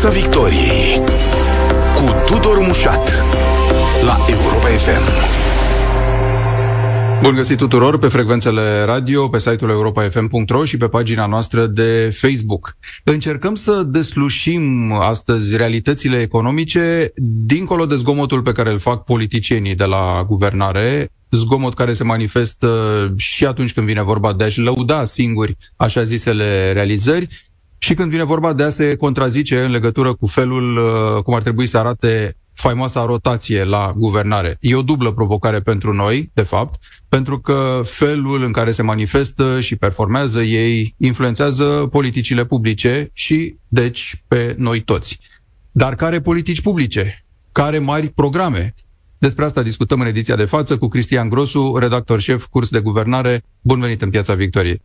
Piața Victoriei cu Tudor Mușat la Europa FM. Bun găsit tuturor pe frecvențele radio, pe site-ul europafm.ro și pe pagina noastră de Facebook. Încercăm să deslușim astăzi realitățile economice dincolo de zgomotul pe care îl fac politicienii de la guvernare, zgomot care se manifestă și atunci când vine vorba de a-și lăuda singuri așa zisele realizări, și când vine vorba de a se contrazice în legătură cu felul uh, cum ar trebui să arate faimoasa rotație la guvernare. E o dublă provocare pentru noi, de fapt, pentru că felul în care se manifestă și performează ei influențează politicile publice și, deci, pe noi toți. Dar care politici publice? Care mari programe? Despre asta discutăm în ediția de față cu Cristian Grosu, redactor șef, curs de guvernare. Bun venit în Piața Victoriei!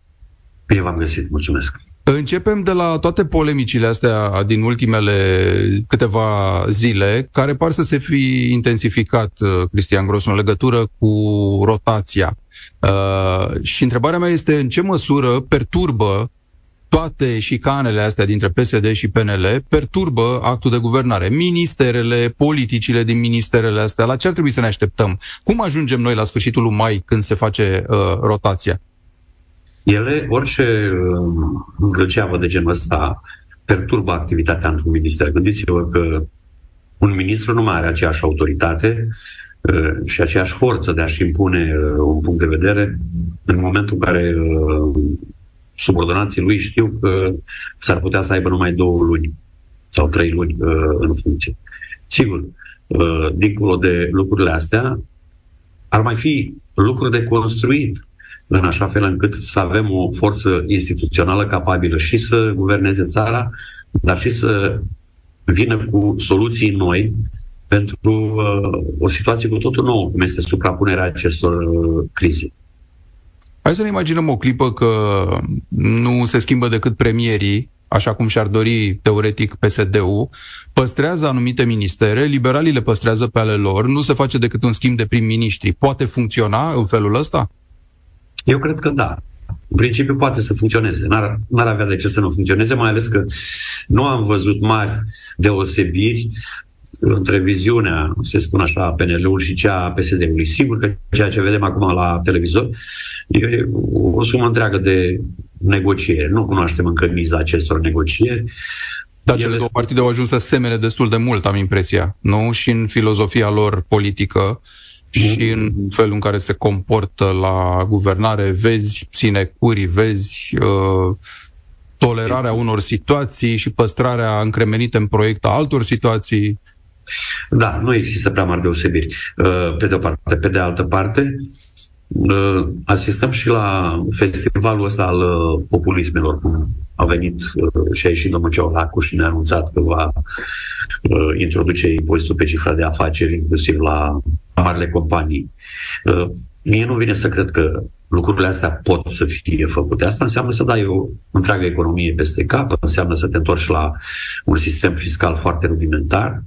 Bine v-am găsit, mulțumesc! Începem de la toate polemicile astea din ultimele câteva zile, care par să se fi intensificat, uh, Cristian Grosu, în legătură cu rotația. Uh, și întrebarea mea este în ce măsură perturbă toate șicanele astea dintre PSD și PNL perturbă actul de guvernare. Ministerele, politicile din ministerele astea, la ce ar trebui să ne așteptăm? Cum ajungem noi la sfârșitul lui mai când se face uh, rotația? Ele, orice uh, de genul ăsta, perturbă activitatea într-un minister. Gândiți-vă că un ministru nu mai are aceeași autoritate uh, și aceeași forță de a-și impune uh, un punct de vedere în momentul în care uh, subordonații lui știu că s-ar putea să aibă numai două luni sau trei luni uh, în funcție. Sigur, uh, dincolo de lucrurile astea, ar mai fi lucruri de construit în așa fel încât să avem o forță instituțională capabilă și să guverneze țara, dar și să vină cu soluții noi pentru uh, o situație cu totul nouă, cum este suprapunerea acestor uh, crize. Hai să ne imaginăm o clipă că nu se schimbă decât premierii, așa cum și-ar dori teoretic PSD-ul, păstrează anumite ministere, liberalii le păstrează pe ale lor, nu se face decât un schimb de prim-ministri. Poate funcționa în felul ăsta? Eu cred că da. În principiu poate să funcționeze. N-ar, n-ar avea de ce să nu funcționeze, mai ales că nu am văzut mari deosebiri între viziunea, se spune așa, a PNL-ului și cea a PSD-ului. Sigur că ceea ce vedem acum la televizor e o sumă întreagă de negocieri. Nu cunoaștem încă miza acestor negocieri. Dar cele două partide au ajuns să semene destul de mult, am impresia, nu? Și în filozofia lor politică și în felul în care se comportă la guvernare, vezi sinecuri, vezi uh, tolerarea unor situații și păstrarea încremenită în proiect a altor situații. Da, nu există prea mari deosebiri, uh, pe de o parte. Pe de altă parte, uh, asistăm și la festivalul ăsta al uh, populismelor, cum a venit și a ieșit domnul Ceolacu și ne-a anunțat că va introduce impozitul pe cifra de afaceri, inclusiv la marile companii. Uh, mie nu vine să cred că lucrurile astea pot să fie făcute. Asta înseamnă să dai o întreagă economie peste cap, înseamnă să te întorci la un sistem fiscal foarte rudimentar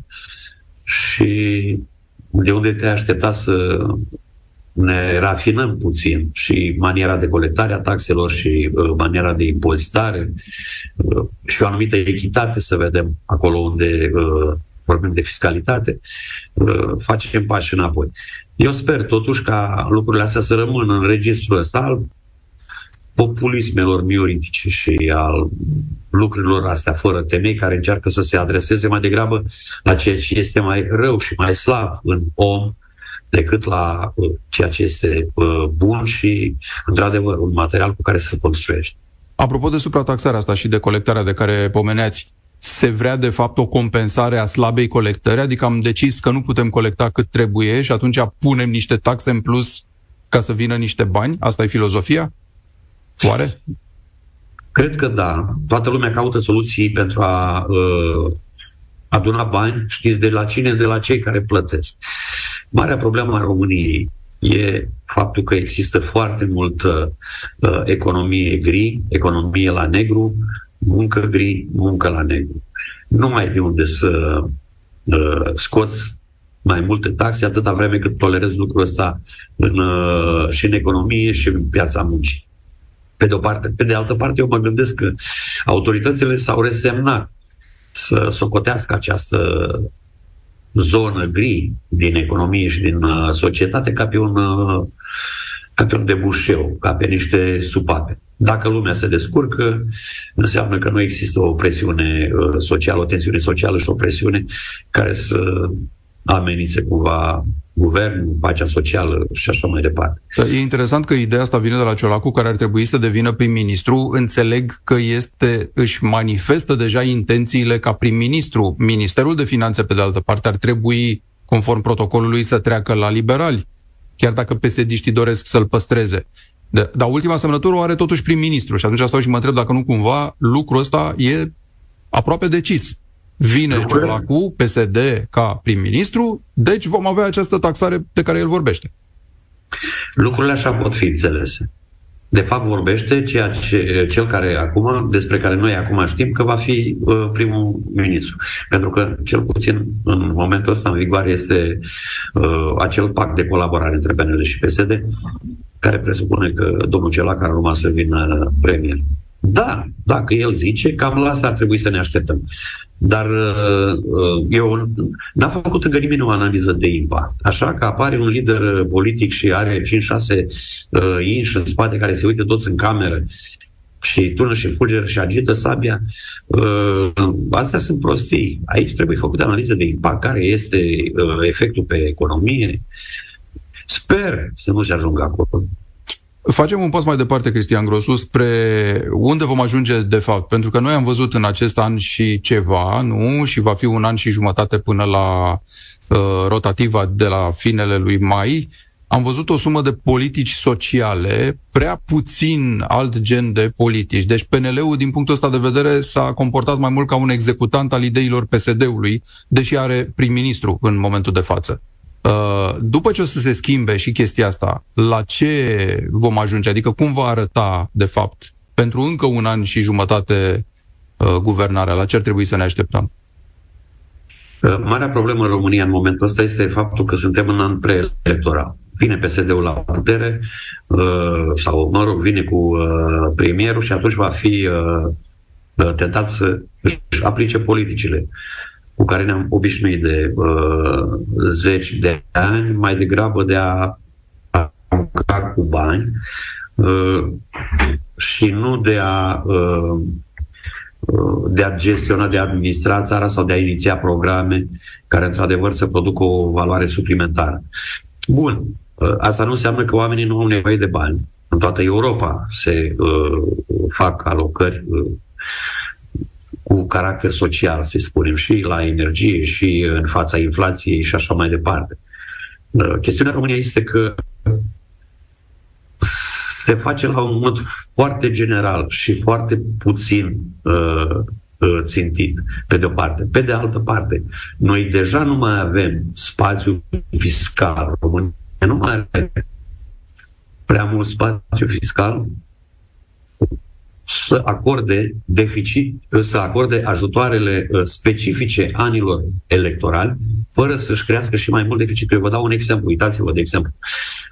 și de unde te aștepta să ne rafinăm puțin și maniera de colectare a taxelor și uh, maniera de impozitare uh, și o anumită echitate să vedem acolo unde uh, vorbim de fiscalitate, uh, facem pași înapoi. Eu sper totuși ca lucrurile astea să rămână în registrul ăsta al populismelor mioritice și al lucrurilor astea fără temei care încearcă să se adreseze mai degrabă la ceea ce este mai rău și mai slab în om decât la uh, ceea ce este uh, bun și, într-adevăr, un material cu care să construiești. Apropo de suprataxarea asta și de colectarea de care pomeneați, se vrea de fapt o compensare a slabei colectări, adică am decis că nu putem colecta cât trebuie și atunci punem niște taxe în plus ca să vină niște bani? Asta e filozofia? Oare? Cred că da. Toată lumea caută soluții pentru a uh, aduna bani, știți de la cine? De la cei care plătesc. Marea problemă a României e faptul că există foarte multă uh, economie gri, economie la negru, muncă gri, muncă la negru. Nu mai ai de unde să uh, scoți mai multe taxe atâta vreme cât tolerezi lucrul ăsta în, uh, și în economie și în piața muncii. Pe de o parte. Pe de altă parte, eu mă gândesc că autoritățile s-au resemnat să socotească această zonă gri din economie și din uh, societate ca pe un, uh, ca pe un debușeu, ca pe niște supape. Dacă lumea se descurcă, înseamnă că nu există o presiune uh, socială, o tensiune socială și o presiune care să amenințe cumva guvernul, pacea socială și așa mai departe. E interesant că ideea asta vine de la Ciolacu, care ar trebui să devină prim-ministru. Înțeleg că este, își manifestă deja intențiile ca prim-ministru. Ministerul de Finanțe, pe de altă parte, ar trebui, conform protocolului, să treacă la liberali, chiar dacă psd doresc să-l păstreze. De, dar ultima semnătură o are totuși prim-ministru și atunci stau și mă întreb dacă nu cumva lucrul ăsta e aproape decis. Vine Ciolacu, PSD, ca prim-ministru, deci vom avea această taxare de care el vorbește. Lucrurile așa pot fi înțelese. De fapt vorbește ceea ce, cel care acum, despre care noi acum știm că va fi uh, primul ministru. Pentru că, cel puțin în momentul ăsta, în vigoare este uh, acel pact de colaborare între PNL și PSD, care presupune că domnul Celac ar urma să vină premier. Da, dacă el zice, cam la asta ar trebui să ne așteptăm. Dar uh, uh, eu n-a făcut încă nimeni o analiză de impact. Așa că apare un lider politic și are 5-6 uh, inși în spate care se uită toți în cameră și tună și fulgeră și agită sabia. Uh, astea sunt prostii. Aici trebuie făcută analiză de impact. Care este uh, efectul pe economie? Sper să nu se ajungă acolo. Facem un pas mai departe, Cristian Grosu, spre unde vom ajunge de fapt. Pentru că noi am văzut în acest an și ceva, nu? Și va fi un an și jumătate până la uh, rotativa de la finele lui mai. Am văzut o sumă de politici sociale, prea puțin alt gen de politici. Deci PNL-ul, din punctul ăsta de vedere, s-a comportat mai mult ca un executant al ideilor PSD-ului, deși are prim-ministru în momentul de față. Uh, după ce o să se schimbe și chestia asta, la ce vom ajunge? Adică cum va arăta, de fapt, pentru încă un an și jumătate uh, guvernarea? La ce ar trebui să ne așteptăm? Uh, marea problemă în România în momentul ăsta este faptul că suntem în an preelectoral. Vine PSD-ul la putere sau, mă rog, vine cu premierul și atunci va fi tentat să își aplice politicile cu care ne-am obișnuit de uh, zeci de ani, mai degrabă de a arunca cu bani uh, și nu de a uh, de a gestiona, de a administra țara sau de a iniția programe care într-adevăr să producă o valoare suplimentară. Bun, uh, asta nu înseamnă că oamenii nu au nevoie de bani. În toată Europa se uh, fac alocări uh, cu caracter social, să spunem, și la energie, și în fața inflației și așa mai departe. Uh, chestiunea României este că se face la un mod foarte general și foarte puțin uh, uh, țintit, pe de o parte. Pe de altă parte, noi deja nu mai avem spațiu fiscal. România nu mai are prea mult spațiu fiscal să acorde deficit, să acorde ajutoarele uh, specifice anilor electorali, fără să-și crească și mai mult deficitul. Eu vă dau un exemplu, uitați-vă, de exemplu.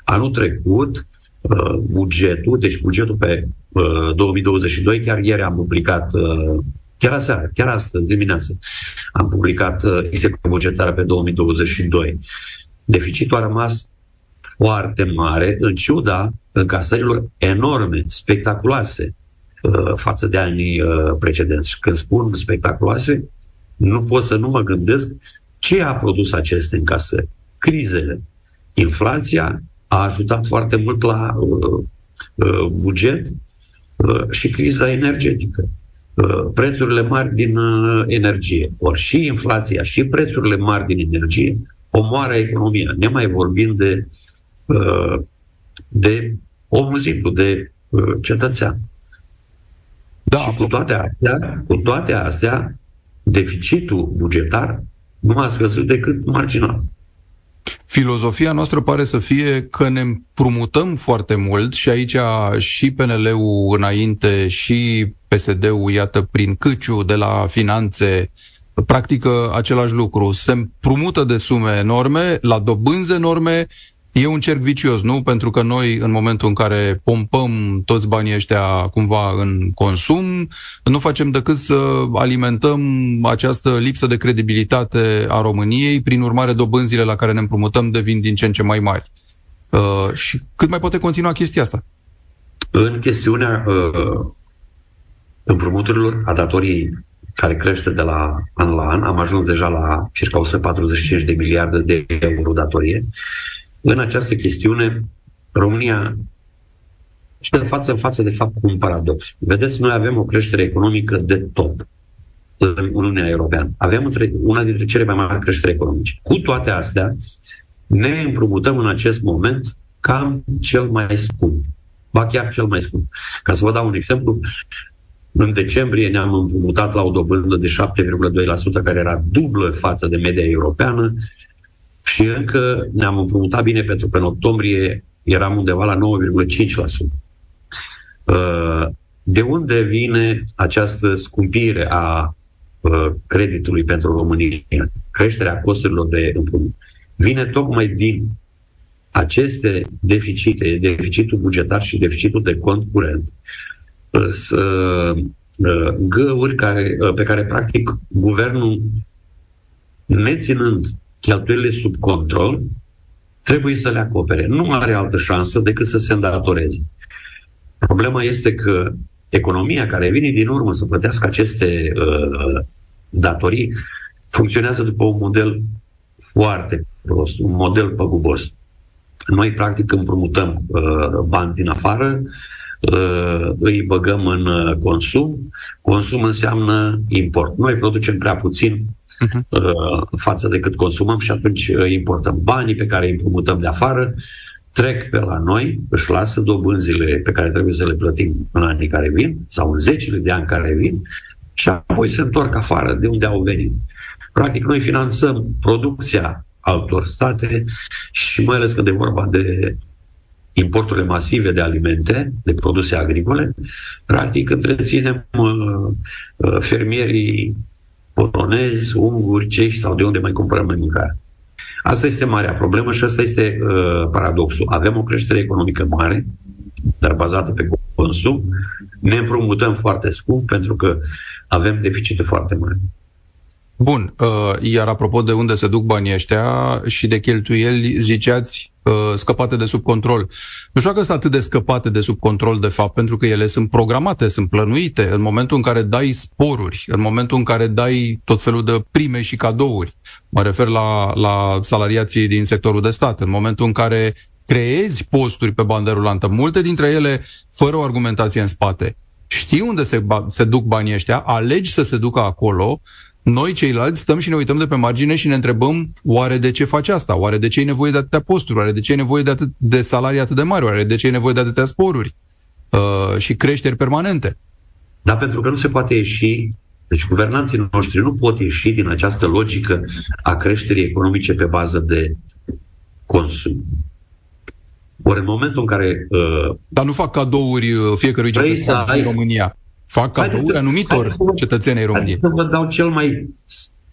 Anul trecut, uh, bugetul, deci bugetul pe 2022, uh, chiar ieri am publicat chiar aseară, chiar astăzi dimineață, am publicat execuția bugetară pe 2022. Deficitul a rămas foarte mare, în ciuda încasărilor enorme, spectaculoase, Uh, față de anii uh, precedenți. Când spun spectaculoase, nu pot să nu mă gândesc ce a produs aceste încasări. Crizele. Inflația a ajutat foarte mult la uh, uh, buget uh, și criza energetică. Uh, prețurile mari din uh, energie. Ori și inflația și prețurile mari din energie omoară economia. Ne mai vorbim de, uh, de omul simplu, de uh, cetățean. Da, și cu toate astea, cu toate astea, deficitul bugetar nu a scăzut decât marginal. Filozofia noastră pare să fie că ne împrumutăm foarte mult și aici și PNL-ul înainte și PSD-ul, iată, prin Câciu de la finanțe, practică același lucru. Se împrumută de sume enorme, la dobânzi enorme, E un cerc vicios, nu? Pentru că noi, în momentul în care pompăm toți banii ăștia cumva în consum, nu facem decât să alimentăm această lipsă de credibilitate a României, prin urmare dobânzile la care ne împrumutăm devin din ce în ce mai mari. Uh, și cât mai poate continua chestia asta? În chestiunea uh, împrumuturilor, a datoriei care crește de la an la an, am ajuns deja la circa 145 de miliarde de euro datorie. În această chestiune, România stă față în față, de fapt, cu un paradox. Vedeți, noi avem o creștere economică de top în Uniunea Europeană. Avem una dintre cele mai mari creșteri economice. Cu toate astea, ne împrumutăm în acest moment cam cel mai scump. Ba chiar cel mai scump. Ca să vă dau un exemplu, în decembrie ne-am împrumutat la o dobândă de 7,2%, care era dublă față de media europeană și încă ne-am împrumutat bine pentru că în octombrie eram undeva la 9,5%. Uh, de unde vine această scumpire a uh, creditului pentru România, creșterea costurilor de împrumut? Vine tocmai din aceste deficite, deficitul bugetar și deficitul de cont curent, uh, găuri care, pe care, practic, guvernul, neținând cheltuielile sub control, trebuie să le acopere. Nu are altă șansă decât să se îndatoreze. Problema este că economia care vine din urmă să plătească aceste uh, datorii funcționează după un model foarte prost, un model păgubos. Noi, practic, împrumutăm uh, bani din afară, uh, îi băgăm în uh, consum. Consum înseamnă import. Noi producem prea puțin uh-huh. față de cât consumăm și atunci uh, importăm banii pe care îi împrumutăm de afară, trec pe la noi, își lasă dobânzile pe care trebuie să le plătim în anii care vin sau în zecile de ani care vin și apoi se întorc afară de unde au venit. Practic, noi finanțăm producția altor state și mai ales când e vorba de importurile masive de alimente, de produse agricole, practic întreținem uh, uh, fermierii polonezi, unguri, cehi sau de unde mai cumpărăm noi mâncare. Asta este marea problemă și asta este uh, paradoxul. Avem o creștere economică mare, dar bazată pe consum. Ne împrumutăm foarte scump pentru că avem deficite foarte mari. Bun, uh, iar apropo de unde se duc banii ăștia și de cheltuieli, ziceați uh, scăpate de sub control. Nu știu dacă sunt atât de scăpate de sub control, de fapt, pentru că ele sunt programate, sunt plănuite. În momentul în care dai sporuri, în momentul în care dai tot felul de prime și cadouri, mă refer la, la salariații din sectorul de stat, în momentul în care creezi posturi pe bandă rulantă, multe dintre ele fără o argumentație în spate, știi unde se, se duc banii ăștia, alegi să se ducă acolo, noi ceilalți stăm și ne uităm de pe margine și ne întrebăm oare de ce face asta? Oare de ce e nevoie de atâtea posturi? Oare de ce e nevoie de, atât, de salarii atât de mari? Oare de ce e nevoie de atâtea sporuri? Uh, și creșteri permanente. Da, pentru că nu se poate ieși deci guvernanții noștri nu pot ieși din această logică a creșterii economice pe bază de consum. Ori în momentul în care... Uh, Dar nu fac cadouri uh, fiecărui cetățean din România. Fac cadouri să, anumitor cetățenii României. Să vă dau cel mai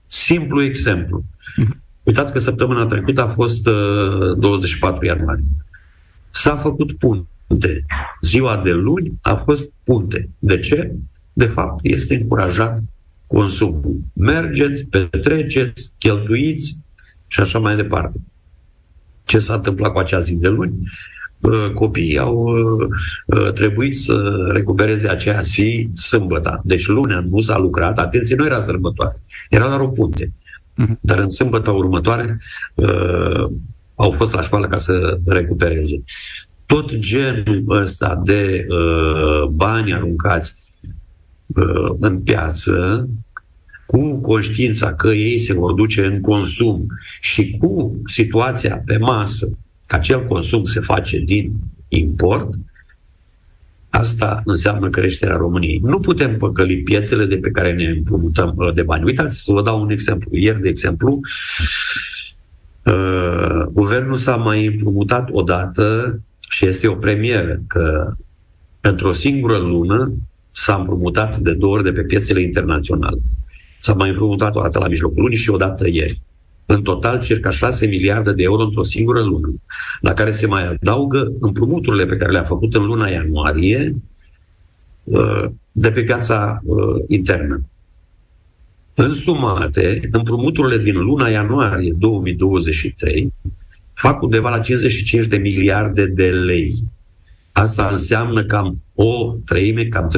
simplu exemplu. Mhm. Uitați că săptămâna trecută a fost uh, 24 ianuarie. S-a făcut punte. Ziua de luni a fost punte. De ce? De fapt, este încurajat consumul. Mergeți, petreceți, cheltuiți și așa mai departe. Ce s-a întâmplat cu acea zi de luni? Copiii au uh, uh, trebuit să recupereze aceea zi sâmbătă. Deci lunea nu s-a lucrat, atenție, nu era sărbătoare, era doar o punte. Uh-huh. Dar în sâmbătă următoare uh, au fost la școală ca să recupereze. Tot genul ăsta de uh, bani aruncați uh, în piață, cu conștiința că ei se vor duce în consum și cu situația pe masă că acel consum se face din import, asta înseamnă creșterea României. Nu putem păcăli piețele de pe care ne împrumutăm uh, de bani. Uitați, să vă dau un exemplu. Ieri, de exemplu, uh, guvernul s-a mai împrumutat odată și este o premieră că într-o singură lună s-a împrumutat de două ori de pe piețele internaționale. S-a mai împrumutat o dată la mijlocul lunii și o dată ieri. În total circa 6 miliarde de euro într-o singură lună, la care se mai adaugă împrumuturile pe care le-a făcut în luna ianuarie uh, de pe piața uh, internă. Însumate, împrumuturile din luna ianuarie 2023 fac undeva la 55 de miliarde de lei. Asta înseamnă cam o treime, cam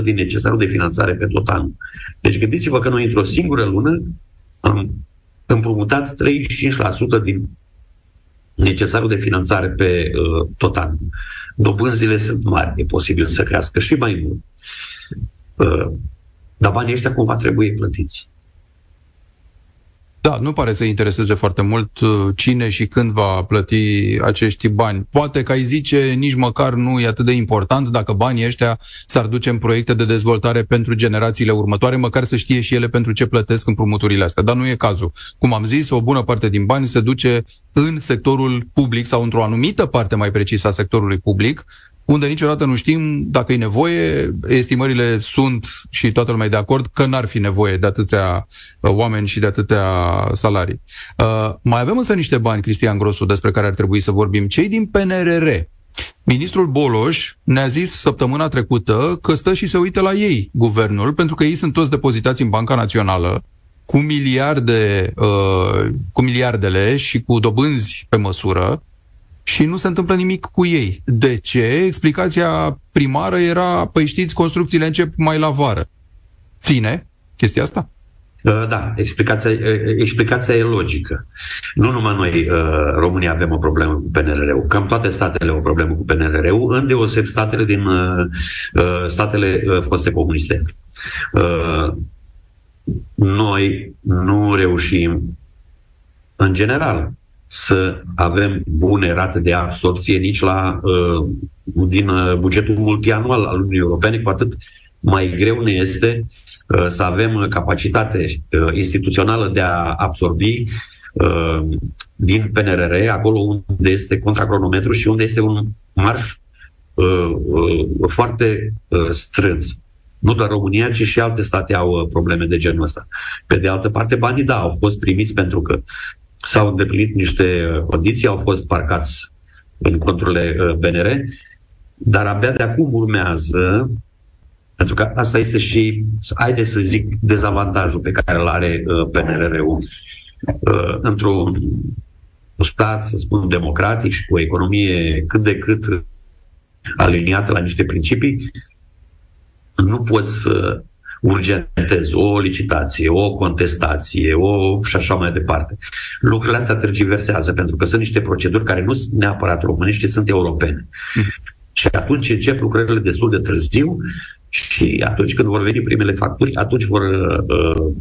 34-35% din necesarul de finanțare pe tot anul. Deci gândiți-vă că noi într-o singură lună am împrumutat 35% din necesarul de finanțare pe uh, tot anul. Dobânzile sunt mari, e posibil să crească și mai mult. Uh, dar banii ăștia cumva trebuie plătiți. Da, nu pare să intereseze foarte mult uh, cine și când va plăti acești bani. Poate că ai zice nici măcar nu e atât de important dacă banii ăștia s-ar duce în proiecte de dezvoltare pentru generațiile următoare, măcar să știe și ele pentru ce plătesc împrumuturile astea. Dar nu e cazul. Cum am zis, o bună parte din bani se duce în sectorul public sau într-o anumită parte mai precisă a sectorului public, unde niciodată nu știm dacă e nevoie, estimările sunt și toată lumea e de acord că n-ar fi nevoie de atâția uh, oameni și de atâtea salarii. Uh, mai avem însă niște bani, Cristian Grosu, despre care ar trebui să vorbim. Cei din PNRR. Ministrul Boloș ne-a zis săptămâna trecută că stă și se uită la ei, guvernul, pentru că ei sunt toți depozitați în Banca Națională cu miliarde, uh, cu miliardele și cu dobânzi pe măsură și nu se întâmplă nimic cu ei. De ce? Explicația primară era, păi știți, construcțiile încep mai la vară. Ține chestia asta? Uh, da, explicația, uh, explicația e logică. Nu numai noi, uh, România, avem o problemă cu PNRR-ul. Cam toate statele au o problemă cu PNRR-ul, îndeoseb statele din statele foste comuniste. Noi nu reușim, în general, să avem bune rate de absorție nici la uh, din uh, bugetul multianual al Uniunii Europene, cu atât mai greu ne este uh, să avem capacitate instituțională de a absorbi din PNRR, acolo unde este contracronometru și unde este un marș foarte strâns. Nu doar România, ci și alte state au probleme de genul ăsta. Pe de altă parte, banii, da, au fost primiți pentru că s-au îndeplinit niște uh, condiții, au fost parcați în conturile uh, BNR, dar abia de acum urmează, pentru că asta este și, haide să zic, dezavantajul pe care îl are uh, PNRR-ul într-un stat, să spun, democratic și cu o economie cât de cât aliniată la niște principii, nu poți să urgentez o licitație, o contestație, o și așa mai departe. Lucrurile astea tergiversează, pentru că sunt niște proceduri care nu sunt neapărat românești, sunt europene. Mm. Și atunci încep lucrările destul de târziu și atunci când vor veni primele facturi, atunci vor, uh,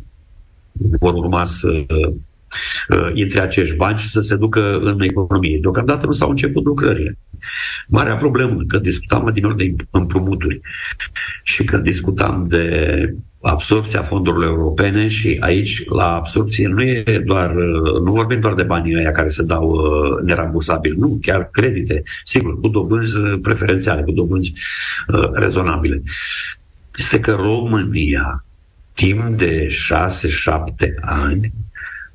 vor urma să uh, intre acești bani și să se ducă în economie. Deocamdată nu s-au început lucrările. Marea problemă, că discutam din de împrumuturi și că discutam de absorpția fondurilor europene și aici la absorpție nu e doar, nu vorbim doar de banii ăia care se dau uh, nerambursabil, nu, chiar credite, sigur, cu dobânzi preferențiale, cu dobânzi uh, rezonabile. Este că România, timp de 6-7 ani,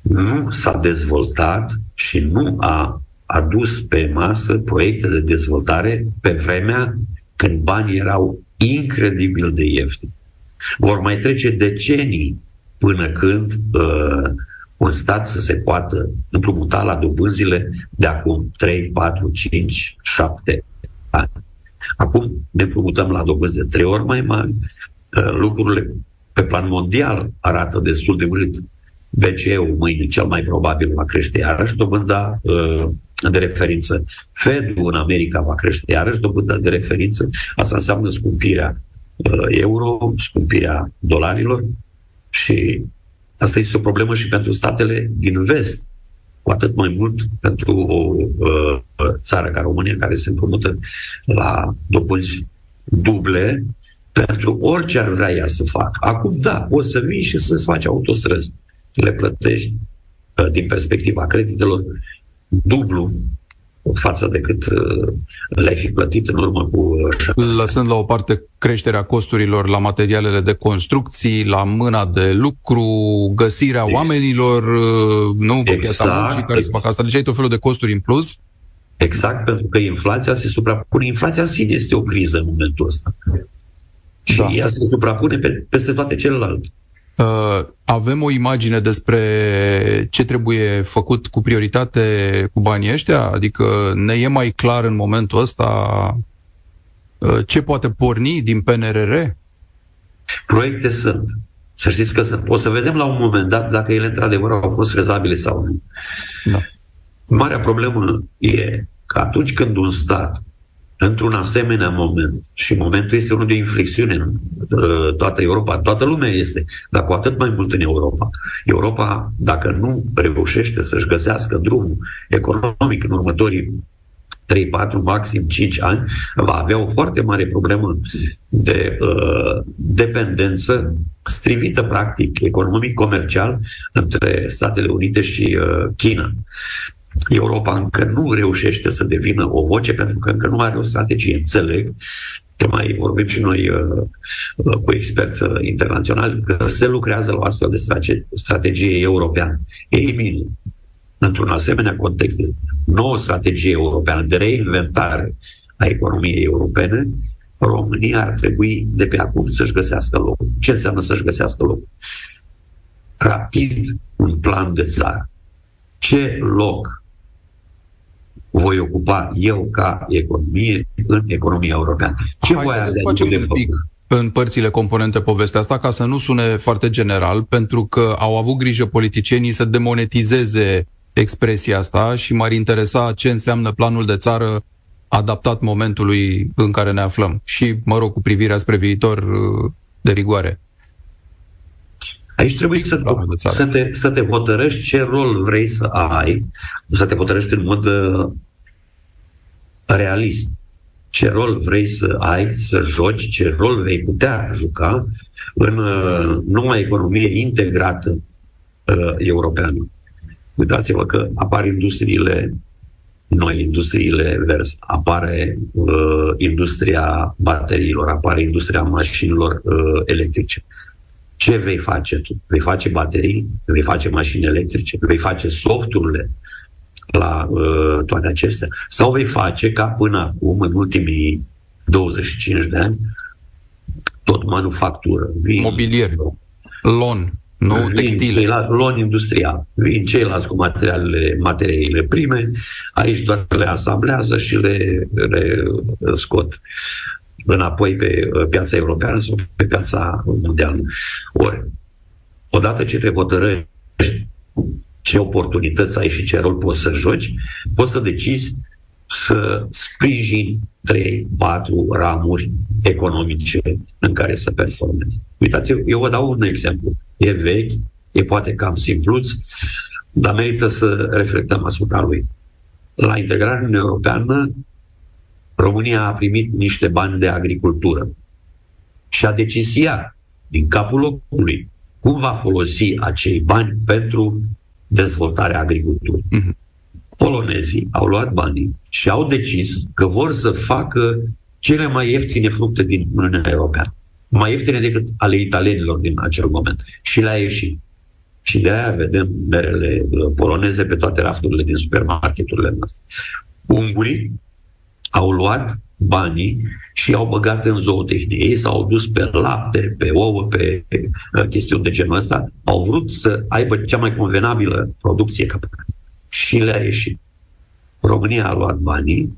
nu s-a dezvoltat și nu a adus pe masă proiecte de dezvoltare pe vremea când banii erau incredibil de ieftini. Vor mai trece decenii până când uh, un stat să se poată împrumuta la dobânzile de acum 3, 4, 5, 7 ani. Acum ne împrumutăm la dobânzi de trei ori mai mari. Uh, lucrurile pe plan mondial arată destul de urât. BCE-ul mâine cel mai probabil va crește iarăși dobânda uh, de referință. Fed-ul în America va crește iarăși dobânda de referință. Asta înseamnă scumpirea uh, euro, scumpirea dolarilor și asta este o problemă și pentru statele din vest, cu atât mai mult pentru o uh, țară ca România care se împrumută la dobânzi duble pentru orice ar vrea ea să facă. Acum, da, poți să vii și să-ți faci autostrăzi. Le plătești uh, din perspectiva creditelor dublu față de cât uh, le-ai fi plătit în urmă cu Lăsând la o parte creșterea costurilor la materialele de construcții, la mâna de lucru, găsirea exact. oamenilor, uh, nu, pe exact, piața muncii care exact. se fac asta. Deci ai tot felul de costuri în plus. Exact, pentru că inflația se suprapune. Inflația în sine este o criză în momentul ăsta. Și da. ea se suprapune pe, peste toate celelalte. Uh, avem o imagine despre ce trebuie făcut cu prioritate cu banii ăștia? Adică ne e mai clar în momentul ăsta uh, ce poate porni din PNRR? Proiecte sunt. Să știți că sunt. O să vedem la un moment dat dacă ele într-adevăr au fost fezabile sau nu. Da. Marea problemă e că atunci când un stat într-un asemenea moment, și momentul este unul de inflexiune în uh, toată Europa, toată lumea este, dar cu atât mai mult în Europa. Europa, dacă nu reușește să-și găsească drumul economic în următorii 3, 4, maxim 5 ani, va avea o foarte mare problemă de uh, dependență strivită, practic, economic, comercial, între Statele Unite și uh, China. Europa încă nu reușește să devină o voce pentru că încă nu are o strategie. Înțeleg că mai vorbim și noi uh, uh, cu experți uh, internaționali că se lucrează la o astfel de strategie, strategie europeană. Ei bine, într-un asemenea context de nouă strategie europeană de reinventare a economiei europene, România ar trebui de pe acum să-și găsească loc. Ce înseamnă să-și găsească loc? Rapid un plan de țară. Ce loc voi ocupa eu ca economie în economia europeană. Ce Hai voi să desfacem un pic în părțile componente povestea asta, ca să nu sune foarte general, pentru că au avut grijă politicienii să demonetizeze expresia asta și m-ar interesa ce înseamnă planul de țară adaptat momentului în care ne aflăm și, mă rog, cu privirea spre viitor de rigoare. Aici trebuie să, să, te, să te hotărăști ce rol vrei să ai, să te hotărăști în mod uh, realist. Ce rol vrei să ai, să joci, ce rol vei putea juca în uh, noua economie integrată uh, europeană. Uitați-vă că apar industriile noi, industriile verzi, apare uh, industria bateriilor, apare industria mașinilor uh, electrice. Ce vei face tu? Vei face baterii? Vei face mașini electrice? Vei face softurile la uh, toate acestea? Sau vei face ca până acum, în ultimii 25 de ani, tot manufactură. Vin, Mobilier, lon, nu vin textile. La, lon industrial. Vin ceilalți cu materialele, materiile prime, aici doar le asamblează și le, le scot înapoi pe uh, piața europeană sau pe piața mondială. Ori, odată ce te hotărăști ce oportunități ai și ce rol poți să joci, poți să decizi să sprijini 3, 4 ramuri economice în care să performezi. Uitați, eu, eu vă dau un exemplu. E vechi, e poate cam simpluț, dar merită să reflectăm asupra lui. La integrarea în Europeană, România a primit niște bani de agricultură și a decis ea, din capul locului, cum va folosi acei bani pentru dezvoltarea agriculturii. Mm-hmm. Polonezii au luat banii și au decis că vor să facă cele mai ieftine fructe din Uniunea Europeană. Mai ieftine decât ale italienilor din acel moment. Și le-a ieșit. Și de aia vedem merele uh, poloneze pe toate rafturile din supermarketurile noastre. Ungurii au luat banii și au băgat în zootehnie. Ei s-au dus pe lapte, pe ouă, pe uh, chestiuni de genul ăsta. Au vrut să aibă cea mai convenabilă producție și le-a ieșit. România a luat banii,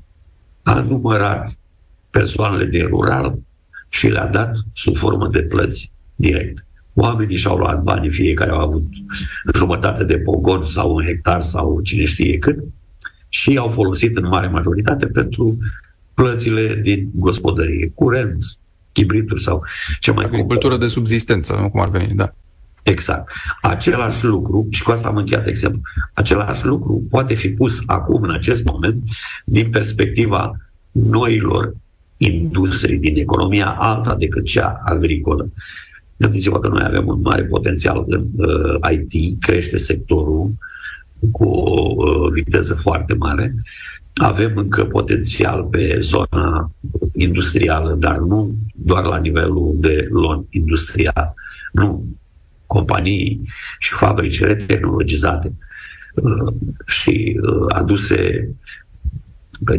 a numărat persoanele din rural și le-a dat sub formă de plăți direct. Oamenii și-au luat banii, fiecare au avut jumătate de pogon sau un hectar sau cine știe cât, și au folosit în mare majoritate pentru plățile din gospodărie, curent, chibrituri sau ce mai Agricultură de subzistență, nu cum ar veni, da. Exact. Același lucru, și cu asta am încheiat exemplu, același lucru poate fi pus acum, în acest moment, din perspectiva noilor industrii din economia alta decât cea agricolă. Gândiți-vă că noi avem un mare potențial în uh, IT, crește sectorul cu o uh, viteză foarte mare avem încă potențial pe zona industrială, dar nu doar la nivelul de lon industrial. Nu. Companii și fabrici retehnologizate uh, și uh, aduse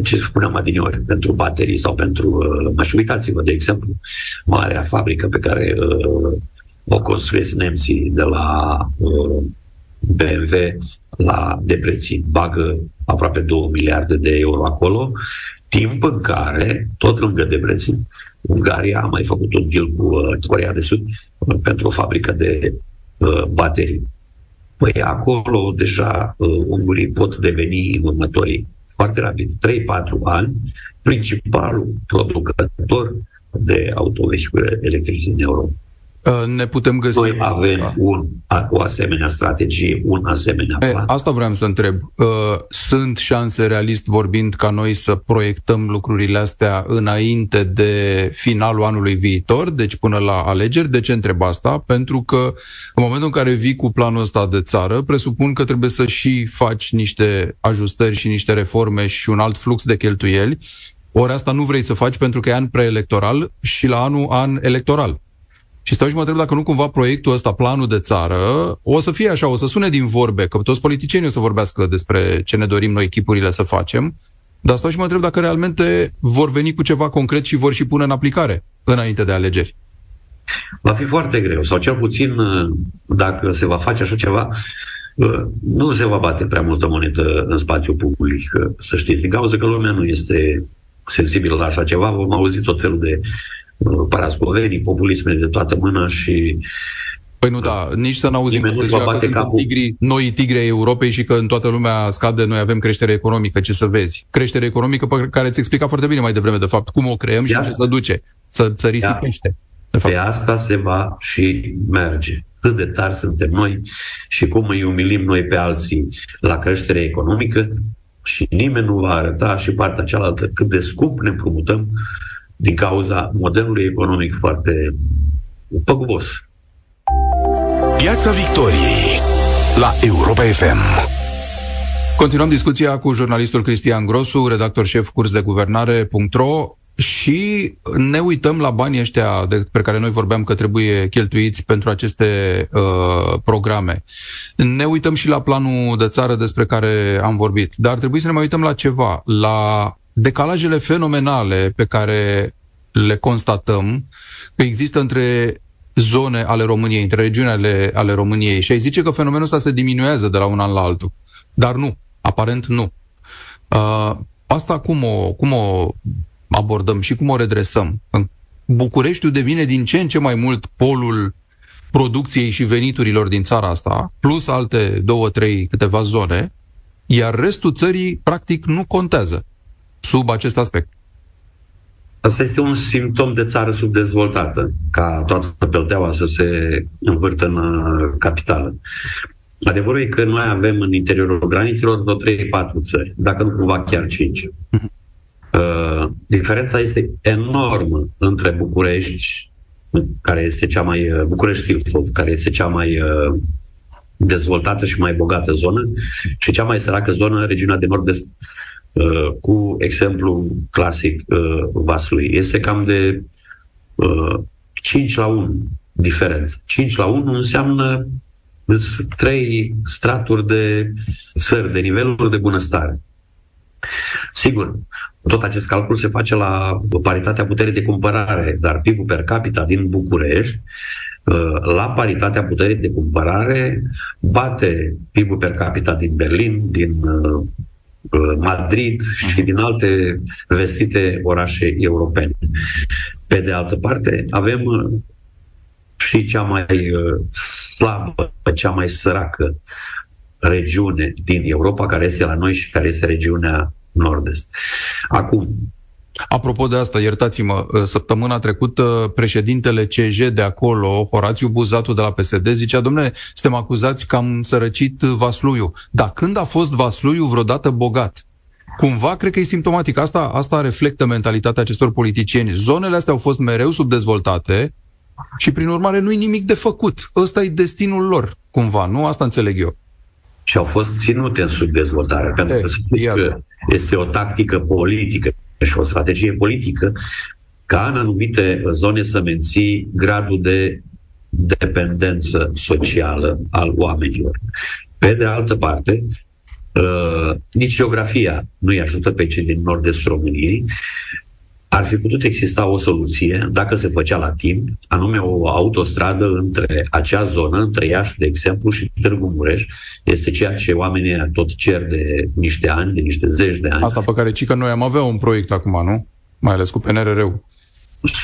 ce spuneam adineori, pentru baterii sau pentru... Uh, uitați-vă, de exemplu, marea fabrică pe care uh, o construiesc nemții de la uh, BMW la Debrețin. Bagă aproape 2 miliarde de euro acolo, timp în care, tot lângă Debrețin, Ungaria a mai făcut un deal cu uh, Corea de Sud uh, pentru o fabrică de uh, baterii. Păi acolo deja uh, ungurii pot deveni în următorii foarte rapid, 3-4 ani, principalul producător de autovehicule electrice în Europa. Uh, ne putem găsi. Noi avem un, o asemenea strategie, un asemenea plan. E, asta vreau să întreb. Uh, sunt șanse realist vorbind ca noi să proiectăm lucrurile astea înainte de finalul anului viitor, deci până la alegeri? De ce întreb asta? Pentru că în momentul în care vii cu planul ăsta de țară, presupun că trebuie să și faci niște ajustări și niște reforme și un alt flux de cheltuieli. Ori asta nu vrei să faci pentru că e an preelectoral și la anul an electoral. Și stau și mă întreb dacă nu cumva proiectul ăsta, planul de țară, o să fie așa, o să sune din vorbe, că toți politicienii o să vorbească despre ce ne dorim noi echipurile să facem, dar stau și mă întreb dacă realmente vor veni cu ceva concret și vor și pune în aplicare înainte de alegeri. Va fi foarte greu, sau cel puțin dacă se va face așa ceva, nu se va bate prea multă monedă în spațiu public, să știți, din cauza că lumea nu este sensibilă la așa ceva, vom auzi tot felul de parascovenii, populisme de toată mâna și Păi nu, da, nici să n-auzim că sunt tigri, noi tigri ai Europei și că în toată lumea scade, noi avem creștere economică, ce să vezi. Creștere economică pe care ți explica foarte bine mai devreme, de fapt, cum o creăm și ce să duce, să, să risipește. De fapt. Pe asta se va și merge. Cât de tari suntem noi și cum îi umilim noi pe alții la creștere economică și nimeni nu va arăta și partea cealaltă cât de scump ne împrumutăm din cauza modelului economic foarte păgubos. Piața Victoriei la Europa FM. Continuăm discuția cu jurnalistul Cristian Grosu, redactor șef curs de guvernare.ro și ne uităm la banii ăștia de, pe care noi vorbeam că trebuie cheltuiți pentru aceste uh, programe. Ne uităm și la planul de țară despre care am vorbit, dar trebuie să ne mai uităm la ceva, la decalajele fenomenale pe care le constatăm că există între zone ale României, între regiunile ale, ale României și ai zice că fenomenul ăsta se diminuează de la un an la altul. Dar nu, aparent nu. Uh, asta cum o, cum o abordăm și cum o redresăm? Bucureștiul devine din ce în ce mai mult polul producției și veniturilor din țara asta, plus alte două, trei, câteva zone, iar restul țării practic nu contează sub acest aspect. Asta este un simptom de țară subdezvoltată, ca toată pelteaua să se învârtă în uh, capitală. Adevărul e că noi avem în interiorul granițelor vreo 3-4 țări, dacă nu cumva chiar 5. Mhm. Uh, diferența este enormă între București, care este cea mai uh, București Ilfov, care este cea mai uh, dezvoltată și mai bogată zonă și cea mai săracă zonă, regiunea de nord-est Uh, cu exemplu clasic uh, Vaslui. Este cam de uh, 5 la 1 diferență. 5 la 1 înseamnă trei straturi de țări, de niveluri de bunăstare. Sigur, tot acest calcul se face la paritatea puterii de cumpărare, dar PIB-ul per capita din București uh, la paritatea puterii de cumpărare bate PIB-ul per capita din Berlin, din uh, Uh, Madrid și din alte vestite orașe europene. Pe de altă parte, avem uh, și cea mai uh, slabă, cea mai săracă regiune din Europa, care este la noi și care este regiunea nord-est. Acum, Apropo de asta, iertați-mă, ă, săptămâna trecută președintele CJ de acolo, Horațiu Buzatu de la PSD, zicea, domnule, suntem acuzați că am sărăcit Vasluiu. Dar când a fost Vasluiu vreodată bogat? Cumva, cred că e simptomatic. Asta, asta reflectă mentalitatea acestor politicieni. Zonele astea au fost mereu subdezvoltate și, prin urmare, nu-i nimic de făcut. Ăsta e destinul lor, cumva, nu? Asta înțeleg eu. și au fost ținute în subdezvoltare. Pentru că, că este o tactică politică și o strategie politică ca în anumite zone să menții gradul de dependență socială al oamenilor. Pe de altă parte, uh, nici geografia nu îi ajută pe cei din nord-estul României. Ar fi putut exista o soluție, dacă se făcea la timp, anume o autostradă între acea zonă, între Iași, de exemplu, și Târgu Mureș. Este ceea ce oamenii tot cer de niște ani, de niște zeci de ani. Asta pe care ci că noi am avea un proiect acum, nu? Mai ales cu PNRR-ul.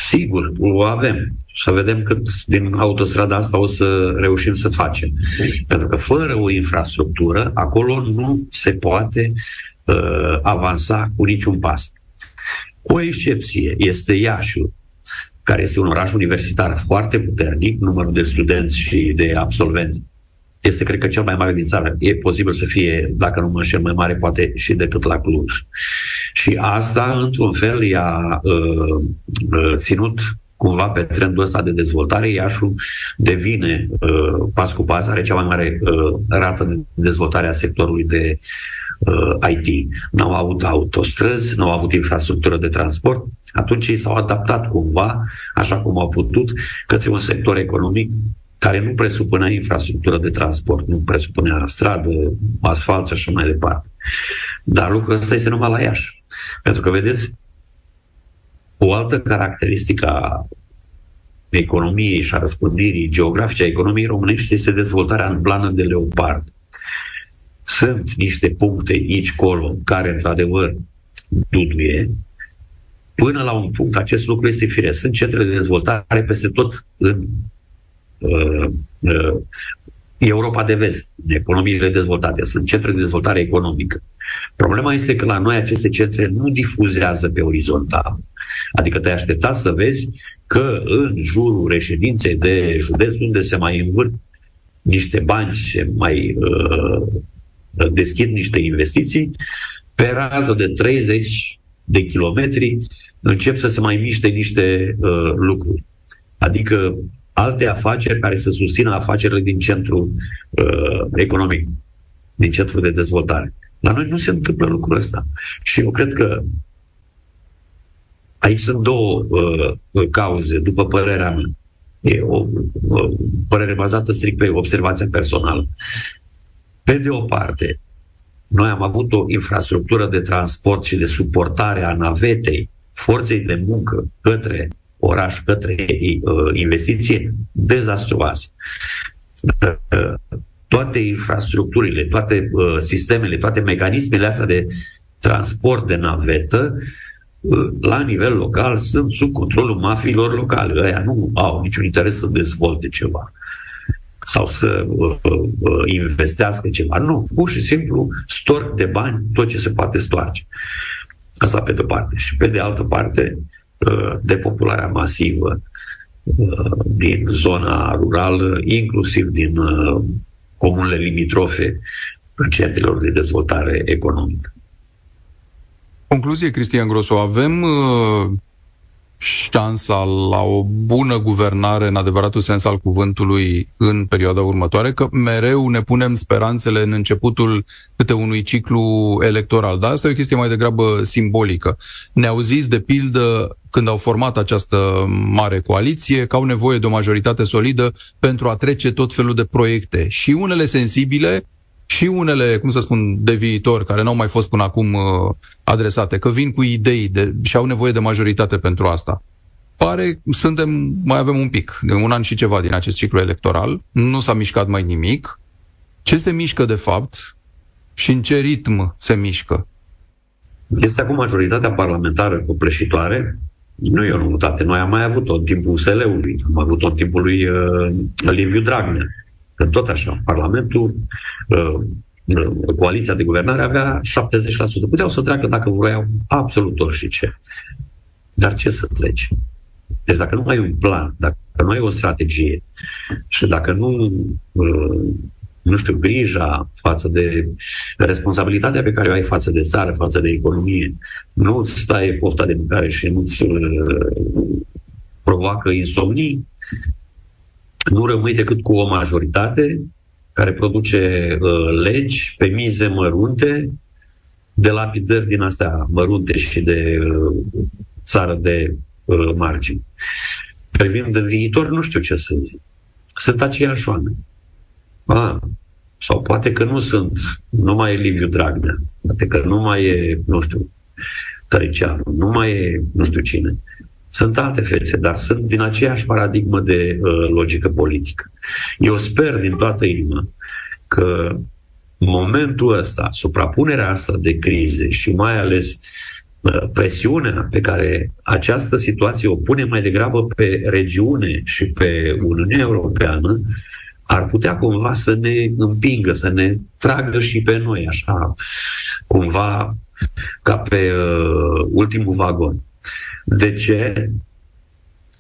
Sigur, o avem. Să vedem cât din autostrada asta o să reușim să facem. Pentru că fără o infrastructură, acolo nu se poate uh, avansa cu niciun pas. O excepție este Iașiul, care este un oraș universitar foarte puternic, numărul de studenți și de absolvenți este, cred că, cel mai mare din țară. E posibil să fie, dacă nu mă înșel, mai mare, poate și decât la Cluj. Și asta, într-un fel, i-a uh, uh, ținut cumva pe trendul ăsta de dezvoltare, Iașu devine uh, pas cu pas, are cea mai mare uh, rată de dezvoltare a sectorului de uh, IT. N-au avut autostrăzi, n-au avut infrastructură de transport, atunci ei s-au adaptat cumva, așa cum au putut, către un sector economic care nu presupunea infrastructură de transport, nu presupunea stradă, asfalt și așa mai departe. Dar lucrul ăsta este numai la Iași. Pentru că, vedeți, o altă caracteristică a economiei și a răspândirii geografice a economiei românești este dezvoltarea în plană de leopard. Sunt niște puncte aici, colo, care, într-adevăr, duduie, Până la un punct, acest lucru este firesc. Sunt centre de dezvoltare peste tot în uh, uh, Europa de vest, economiile dezvoltate, sunt centre de dezvoltare economică. Problema este că la noi aceste centre nu difuzează pe orizontal. Adică te aștepta să vezi că în jurul reședinței de județ, unde se mai învârt niște bani, se mai uh, deschid niște investiții, pe rază de 30 de kilometri încep să se mai miște niște uh, lucruri. Adică alte afaceri care să susțină afacerile din centrul uh, economic, din centrul de dezvoltare. La noi nu se întâmplă lucrul ăsta. Și eu cred că aici sunt două uh, cauze, după părerea mea. E o, o părere bazată strict pe observația personală. Pe de o parte, noi am avut o infrastructură de transport și de suportare a navetei forței de muncă către oraș către uh, investiție dezastruoase. Uh, toate infrastructurile, toate uh, sistemele, toate mecanismele astea de transport de navetă uh, la nivel local sunt sub controlul mafiilor locale. Aia nu au niciun interes să dezvolte ceva sau să uh, uh, investească ceva. Nu, pur și simplu storc de bani tot ce se poate stoarce. Asta pe de-o parte. Și pe de altă parte, Uh, depopularea masivă uh, din zona rurală, inclusiv din uh, comunele limitrofe centrelor de dezvoltare economică. Concluzie, Cristian Grosu, avem șansa la o bună guvernare în adevăratul sens al cuvântului în perioada următoare, că mereu ne punem speranțele în începutul câte unui ciclu electoral. Dar asta e o chestie mai degrabă simbolică. Ne-au zis, de pildă, când au format această mare coaliție, că au nevoie de o majoritate solidă pentru a trece tot felul de proiecte. Și unele sensibile, și unele, cum să spun, de viitor, care nu au mai fost până acum uh, adresate, că vin cu idei de, și au nevoie de majoritate pentru asta. Pare, suntem, mai avem un pic, de un an și ceva din acest ciclu electoral, nu s-a mișcat mai nimic. Ce se mișcă de fapt și în ce ritm se mișcă? Este acum majoritatea parlamentară copleșitoare, nu e o noutate. Noi am mai avut-o în timpul USL-ului, am avut-o în timpul lui uh, Liviu Dragnea. Că tot așa, Parlamentul, uh, uh, coaliția de guvernare avea 70%. Puteau să treacă dacă vroiau absolut orice. Dar ce să treci? Deci dacă nu ai un plan, dacă nu ai o strategie și dacă nu, uh, nu știu, grija față de responsabilitatea pe care o ai față de țară, față de economie, nu îți stai pofta de mâncare și nu-ți provoacă insomnii, nu rămâi decât cu o majoritate care produce uh, legi pe mize mărunte, de lapidări din astea mărunte și de uh, țară de uh, margini. Privind în viitor, nu știu ce să zic. Sunt aceiași oameni. A, sau poate că nu sunt, nu mai e Liviu Dragnea, poate că nu mai e, nu știu, Tăricianu, nu mai e nu știu cine. Sunt alte fețe, dar sunt din aceeași paradigmă de uh, logică politică. Eu sper din toată inima că momentul ăsta, suprapunerea asta de crize și mai ales uh, presiunea pe care această situație o pune mai degrabă pe regiune și pe Uniunea Europeană, ar putea cumva să ne împingă, să ne tragă și pe noi, așa, cumva ca pe uh, ultimul vagon. De ce?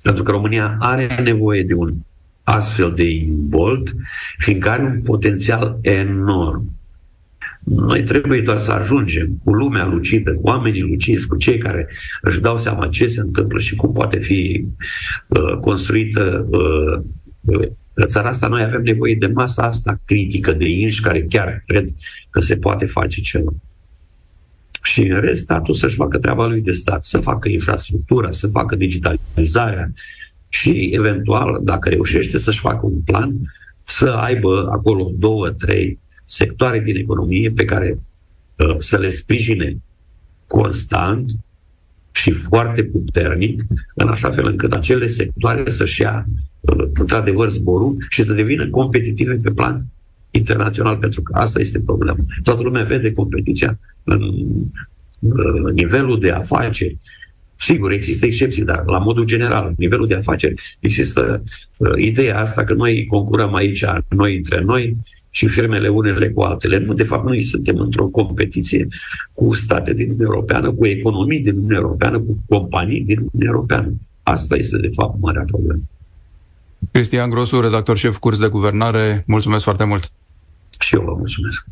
Pentru că România are nevoie de un astfel de imbolt, fiindcă are un potențial enorm. Noi trebuie doar să ajungem cu lumea lucidă, cu oamenii luciți, cu cei care își dau seama ce se întâmplă și cum poate fi uh, construită uh, uh țara asta. Noi avem nevoie de masa asta critică de inși care chiar cred că se poate face ceva. Și în rest, statul să-și facă treaba lui de stat, să facă infrastructura, să facă digitalizarea și, eventual, dacă reușește să-și facă un plan, să aibă acolo două, trei sectoare din economie pe care uh, să le sprijine constant și foarte puternic, în așa fel încât acele sectoare să-și ia uh, într-adevăr zborul și să devină competitive pe plan internațional, pentru că asta este problema. Toată lumea vede competiția în uh, nivelul de afaceri. Sigur, există excepții, dar la modul general, nivelul de afaceri, există uh, ideea asta că noi concurăm aici, noi între noi, și firmele unele cu altele. Nu, de fapt, noi suntem într-o competiție cu state din Uniunea Europeană, cu economii din Uniunea Europeană, cu companii din Uniunea Europeană. Asta este, de fapt, marea problemă. Cristian Grosu, redactor șef curs de guvernare, mulțumesc foarte mult! Și eu vă mulțumesc!